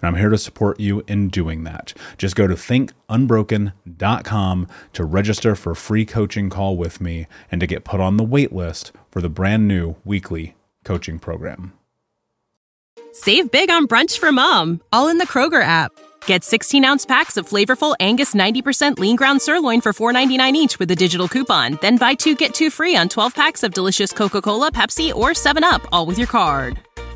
and I'm here to support you in doing that. Just go to thinkunbroken.com to register for a free coaching call with me and to get put on the wait list for the brand new weekly coaching program. Save big on brunch for mom, all in the Kroger app. Get 16 ounce packs of flavorful Angus 90% lean ground sirloin for $4.99 each with a digital coupon. Then buy two get two free on 12 packs of delicious Coca Cola, Pepsi, or 7UP, all with your card.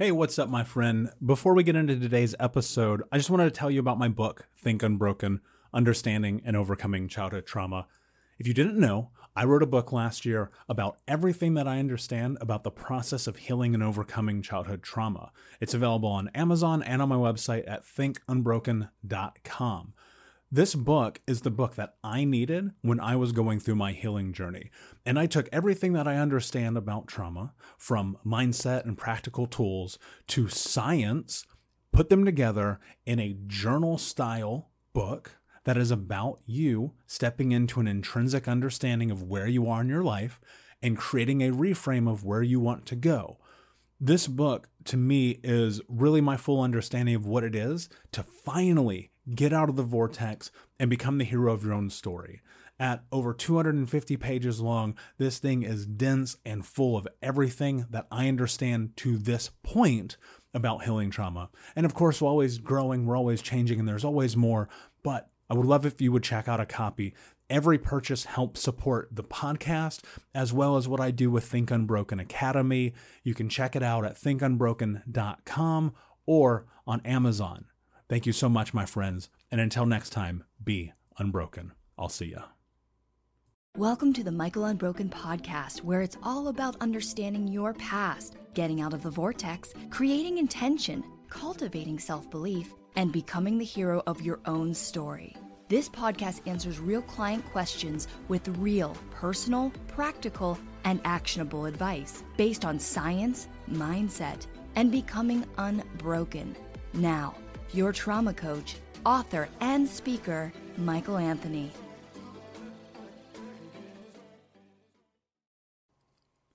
Hey, what's up, my friend? Before we get into today's episode, I just wanted to tell you about my book, Think Unbroken Understanding and Overcoming Childhood Trauma. If you didn't know, I wrote a book last year about everything that I understand about the process of healing and overcoming childhood trauma. It's available on Amazon and on my website at thinkunbroken.com. This book is the book that I needed when I was going through my healing journey. And I took everything that I understand about trauma, from mindset and practical tools to science, put them together in a journal style book that is about you stepping into an intrinsic understanding of where you are in your life and creating a reframe of where you want to go. This book, to me, is really my full understanding of what it is to finally get out of the vortex and become the hero of your own story. At over 250 pages long, this thing is dense and full of everything that I understand to this point about healing trauma. And of course, we're always growing, we're always changing, and there's always more. But I would love if you would check out a copy. Every purchase helps support the podcast as well as what I do with Think Unbroken Academy. You can check it out at thinkunbroken.com or on Amazon. Thank you so much, my friends. And until next time, be unbroken. I'll see ya. Welcome to the Michael Unbroken podcast, where it's all about understanding your past, getting out of the vortex, creating intention, cultivating self belief, and becoming the hero of your own story. This podcast answers real client questions with real, personal, practical, and actionable advice based on science, mindset, and becoming unbroken. Now, your trauma coach, author, and speaker, Michael Anthony.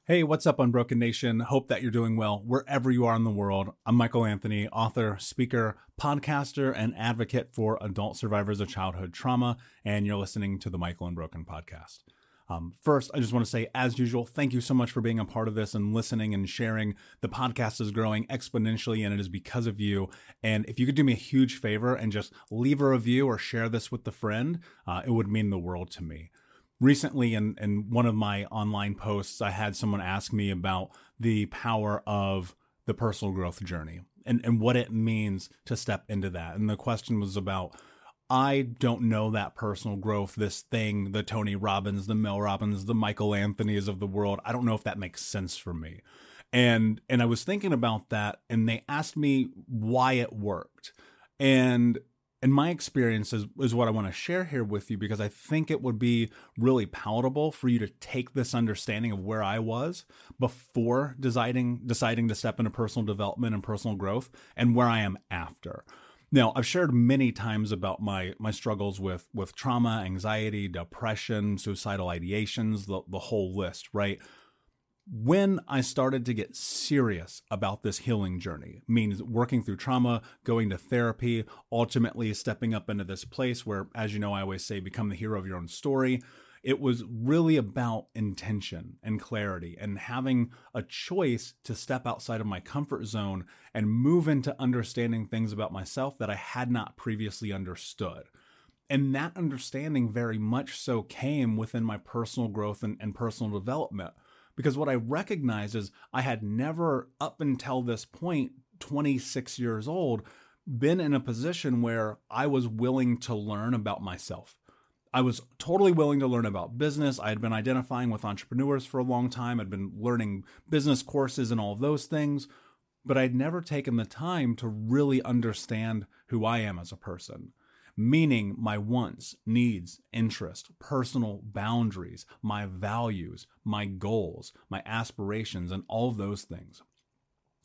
Hey, what's up, Unbroken Nation? Hope that you're doing well wherever you are in the world. I'm Michael Anthony, author, speaker, podcaster, and advocate for adult survivors of childhood trauma, and you're listening to the Michael Unbroken podcast. Um, first, I just want to say, as usual, thank you so much for being a part of this and listening and sharing. The podcast is growing exponentially, and it is because of you. And if you could do me a huge favor and just leave a review or share this with a friend, uh, it would mean the world to me. Recently, in, in one of my online posts, I had someone ask me about the power of the personal growth journey and, and what it means to step into that. And the question was about I don't know that personal growth, this thing, the Tony Robbins, the Mel Robbins, the Michael Anthony's of the world. I don't know if that makes sense for me. And and I was thinking about that and they asked me why it worked. And and my experience is, is what I want to share here with you because I think it would be really palatable for you to take this understanding of where I was before deciding deciding to step into personal development and personal growth and where I am after. Now, I've shared many times about my my struggles with with trauma, anxiety, depression, suicidal ideations, the, the whole list, right? When I started to get serious about this healing journey, means working through trauma, going to therapy, ultimately stepping up into this place where, as you know, I always say, become the hero of your own story it was really about intention and clarity and having a choice to step outside of my comfort zone and move into understanding things about myself that I had not previously understood. And that understanding very much so came within my personal growth and, and personal development. Because what I recognized is I had never, up until this point, 26 years old, been in a position where I was willing to learn about myself. I was totally willing to learn about business. I had been identifying with entrepreneurs for a long time. I'd been learning business courses and all of those things, but I'd never taken the time to really understand who I am as a person. Meaning my wants, needs, interests, personal boundaries, my values, my goals, my aspirations, and all of those things.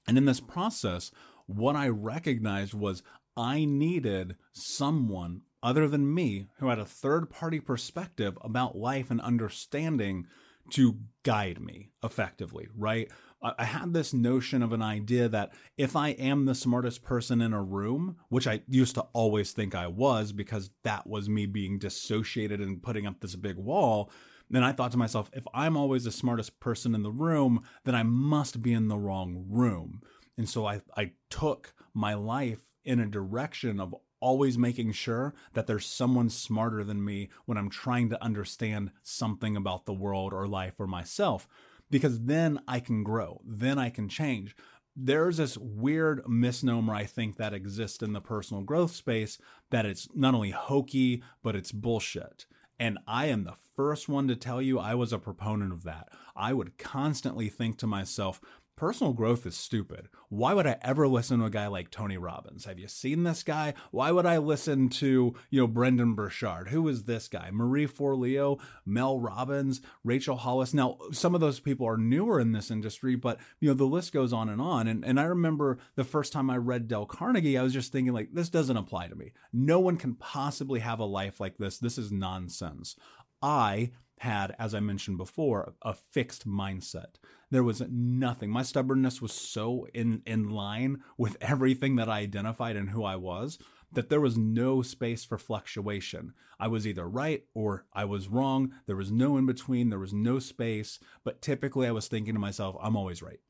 And in this process, what I recognized was I needed someone other than me who had a third party perspective about life and understanding to guide me effectively, right? I had this notion of an idea that if I am the smartest person in a room, which I used to always think I was because that was me being dissociated and putting up this big wall, then I thought to myself, if I'm always the smartest person in the room, then I must be in the wrong room. And so I, I took my life in a direction of always making sure that there's someone smarter than me when I'm trying to understand something about the world or life or myself, because then I can grow, then I can change. There's this weird misnomer I think that exists in the personal growth space that it's not only hokey, but it's bullshit. And I am the first one to tell you I was a proponent of that. I would constantly think to myself, personal growth is stupid. Why would I ever listen to a guy like Tony Robbins? Have you seen this guy? Why would I listen to, you know, Brendon Burchard? Who is this guy? Marie Forleo, Mel Robbins, Rachel Hollis. Now, some of those people are newer in this industry, but you know, the list goes on and on. And and I remember the first time I read Dale Carnegie, I was just thinking like this doesn't apply to me. No one can possibly have a life like this. This is nonsense. I had, as I mentioned before, a fixed mindset. There was nothing. My stubbornness was so in, in line with everything that I identified and who I was that there was no space for fluctuation. I was either right or I was wrong. There was no in between. There was no space. But typically I was thinking to myself, I'm always right.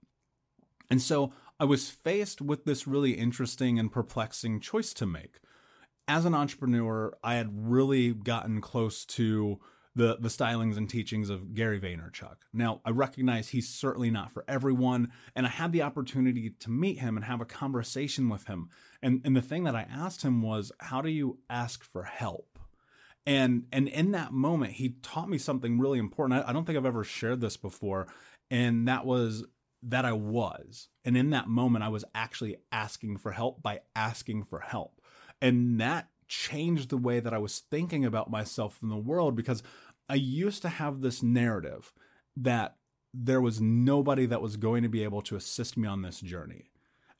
And so I was faced with this really interesting and perplexing choice to make. As an entrepreneur, I had really gotten close to the the stylings and teachings of Gary Vaynerchuk. Now, I recognize he's certainly not for everyone, and I had the opportunity to meet him and have a conversation with him. And and the thing that I asked him was, how do you ask for help? And and in that moment, he taught me something really important. I, I don't think I've ever shared this before, and that was that I was. And in that moment, I was actually asking for help by asking for help. And that changed the way that I was thinking about myself in the world because I used to have this narrative that there was nobody that was going to be able to assist me on this journey.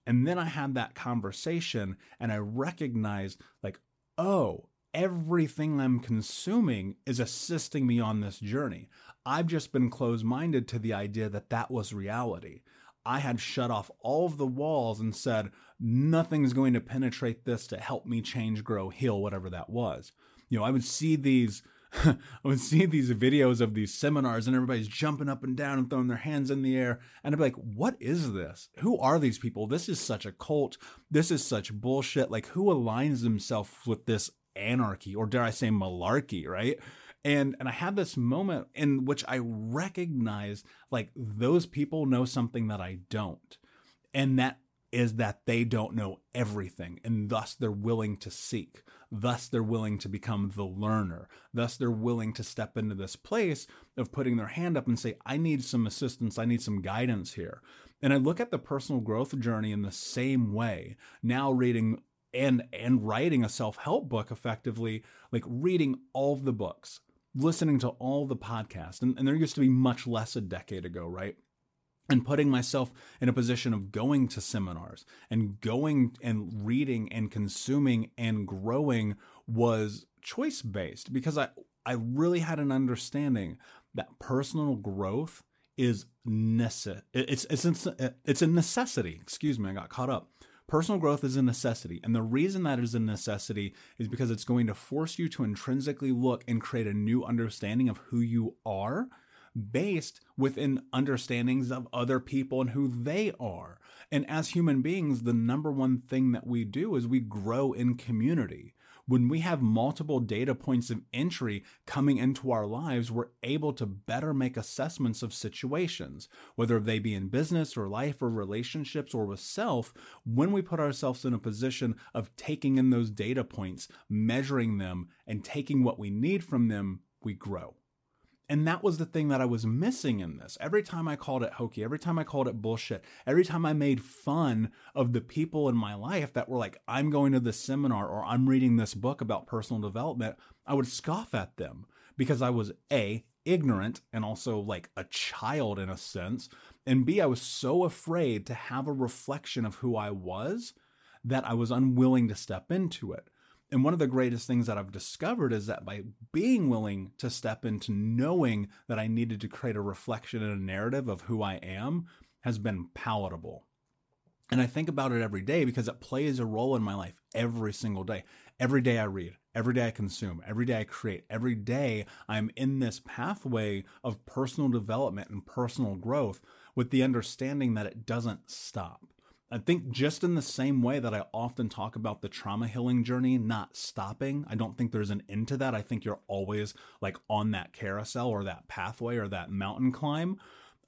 And then I had that conversation and I recognized, like, oh, everything I'm consuming is assisting me on this journey. I've just been closed minded to the idea that that was reality. I had shut off all of the walls and said, nothing's going to penetrate this to help me change, grow, heal, whatever that was. You know, I would see these I would see these videos of these seminars and everybody's jumping up and down and throwing their hands in the air. And I'd be like, what is this? Who are these people? This is such a cult. This is such bullshit. Like, who aligns themselves with this anarchy or dare I say malarkey, right? And and I had this moment in which I recognized like those people know something that I don't. And that is that they don't know everything and thus they're willing to seek. Thus they're willing to become the learner. Thus they're willing to step into this place of putting their hand up and say, I need some assistance. I need some guidance here. And I look at the personal growth journey in the same way. Now reading and and writing a self-help book effectively, like reading all the books, listening to all the podcasts. And, and there used to be much less a decade ago, right? And putting myself in a position of going to seminars and going and reading and consuming and growing was choice based because I, I really had an understanding that personal growth is necessary. It's, it's, it's a necessity. Excuse me, I got caught up. Personal growth is a necessity. And the reason that is a necessity is because it's going to force you to intrinsically look and create a new understanding of who you are based within understandings of other people and who they are. And as human beings, the number one thing that we do is we grow in community. When we have multiple data points of entry coming into our lives, we're able to better make assessments of situations, whether they be in business or life or relationships or with self. When we put ourselves in a position of taking in those data points, measuring them, and taking what we need from them, we grow. And that was the thing that I was missing in this. Every time I called it hokey, every time I called it bullshit, every time I made fun of the people in my life that were like, I'm going to this seminar or I'm reading this book about personal development, I would scoff at them because I was A, ignorant and also like a child in a sense. And B, I was so afraid to have a reflection of who I was that I was unwilling to step into it. And one of the greatest things that I've discovered is that by being willing to step into knowing that I needed to create a reflection and a narrative of who I am has been palatable. And I think about it every day because it plays a role in my life every single day. Every day I read, every day I consume, every day I create, every day I'm in this pathway of personal development and personal growth with the understanding that it doesn't stop. I think just in the same way that I often talk about the trauma healing journey not stopping, I don't think there's an end to that. I think you're always like on that carousel or that pathway or that mountain climb.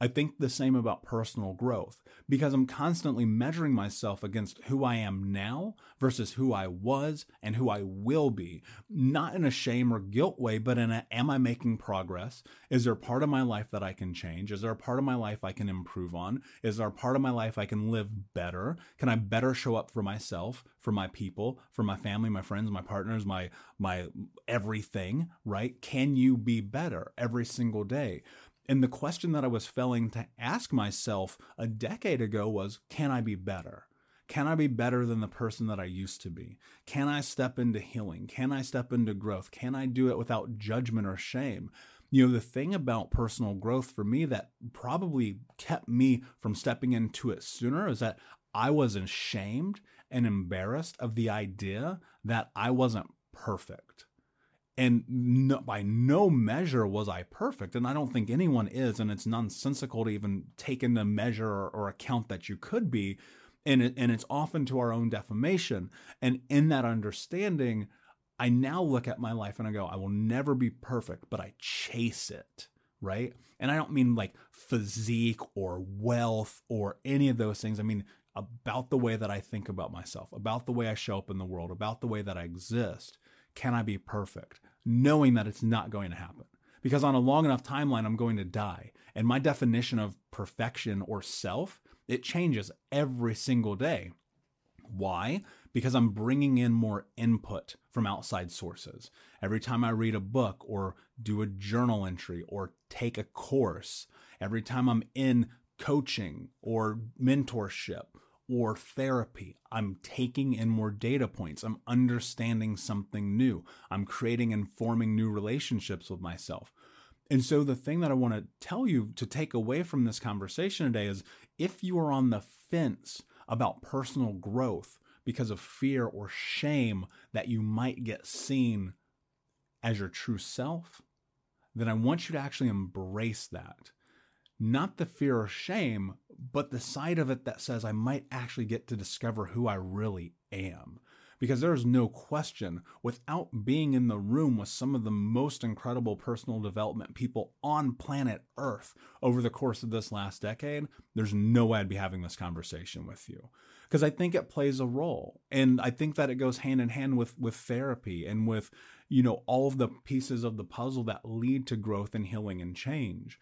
I think the same about personal growth because I'm constantly measuring myself against who I am now versus who I was and who I will be, not in a shame or guilt way, but in a am I making progress? Is there part of my life that I can change? Is there a part of my life I can improve on? Is there a part of my life I can live better? Can I better show up for myself, for my people, for my family, my friends, my partners, my my everything, right? Can you be better every single day? And the question that I was failing to ask myself a decade ago was can I be better? Can I be better than the person that I used to be? Can I step into healing? Can I step into growth? Can I do it without judgment or shame? You know, the thing about personal growth for me that probably kept me from stepping into it sooner is that I was ashamed and embarrassed of the idea that I wasn't perfect and no, by no measure was I perfect. And I don't think anyone is. And it's nonsensical to even take into measure or, or account that you could be. And, it, and it's often to our own defamation. And in that understanding, I now look at my life and I go, I will never be perfect, but I chase it. Right. And I don't mean like physique or wealth or any of those things. I mean, about the way that I think about myself, about the way I show up in the world, about the way that I exist. Can I be perfect? Knowing that it's not going to happen. Because on a long enough timeline, I'm going to die. And my definition of perfection or self, it changes every single day. Why? Because I'm bringing in more input from outside sources. Every time I read a book or do a journal entry or take a course, every time I'm in coaching or mentorship or therapy. I'm taking in more data points. I'm understanding something new. I'm creating and forming new relationships with myself. And so, the thing that I want to tell you to take away from this conversation today is if you are on the fence about personal growth because of fear or shame that you might get seen as your true self, then I want you to actually embrace that. Not the fear or shame, but the side of it that says I might actually get to discover who I really am. Because there is no question, without being in the room with some of the most incredible personal development people on planet Earth over the course of this last decade, there's no way I'd be having this conversation with you because I think it plays a role. And I think that it goes hand in hand with with therapy and with, you know, all of the pieces of the puzzle that lead to growth and healing and change.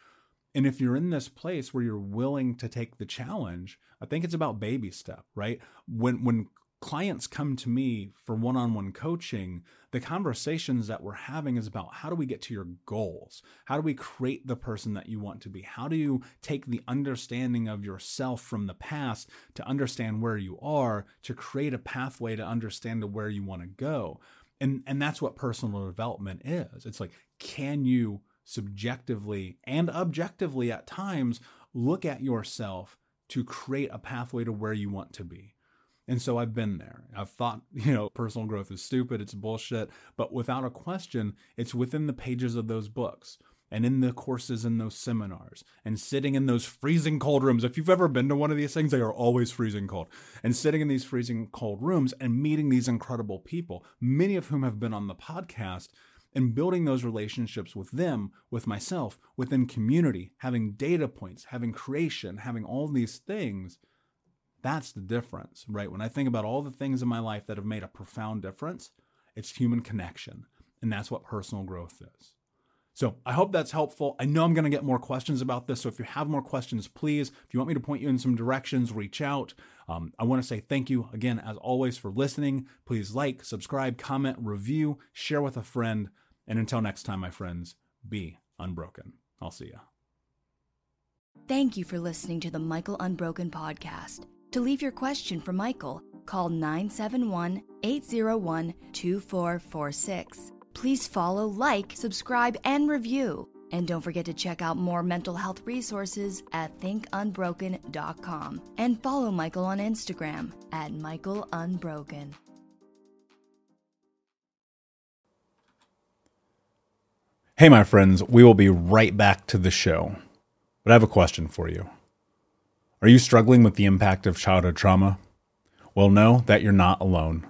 And if you're in this place where you're willing to take the challenge, I think it's about baby step, right? When when clients come to me for one-on-one coaching, the conversations that we're having is about how do we get to your goals? How do we create the person that you want to be? How do you take the understanding of yourself from the past to understand where you are, to create a pathway to understand to where you want to go? And and that's what personal development is. It's like can you subjectively and objectively at times look at yourself to create a pathway to where you want to be. And so I've been there. I've thought, you know, personal growth is stupid, it's bullshit, but without a question, it's within the pages of those books and in the courses in those seminars and sitting in those freezing cold rooms. If you've ever been to one of these things, they are always freezing cold. And sitting in these freezing cold rooms and meeting these incredible people, many of whom have been on the podcast and building those relationships with them, with myself, within community, having data points, having creation, having all these things. That's the difference, right? When I think about all the things in my life that have made a profound difference, it's human connection. And that's what personal growth is. So I hope that's helpful. I know I'm going to get more questions about this. So if you have more questions, please, if you want me to point you in some directions, reach out. Um, I want to say thank you again, as always, for listening. Please like, subscribe, comment, review, share with a friend. And until next time, my friends, be unbroken. I'll see you. Thank you for listening to the Michael Unbroken podcast. To leave your question for Michael, call 971 801 2446. Please follow, like, subscribe, and review. And don't forget to check out more mental health resources at thinkunbroken.com and follow Michael on Instagram at Michael Unbroken. Hey, my friends, we will be right back to the show. But I have a question for you. Are you struggling with the impact of childhood trauma? Well, know that you're not alone.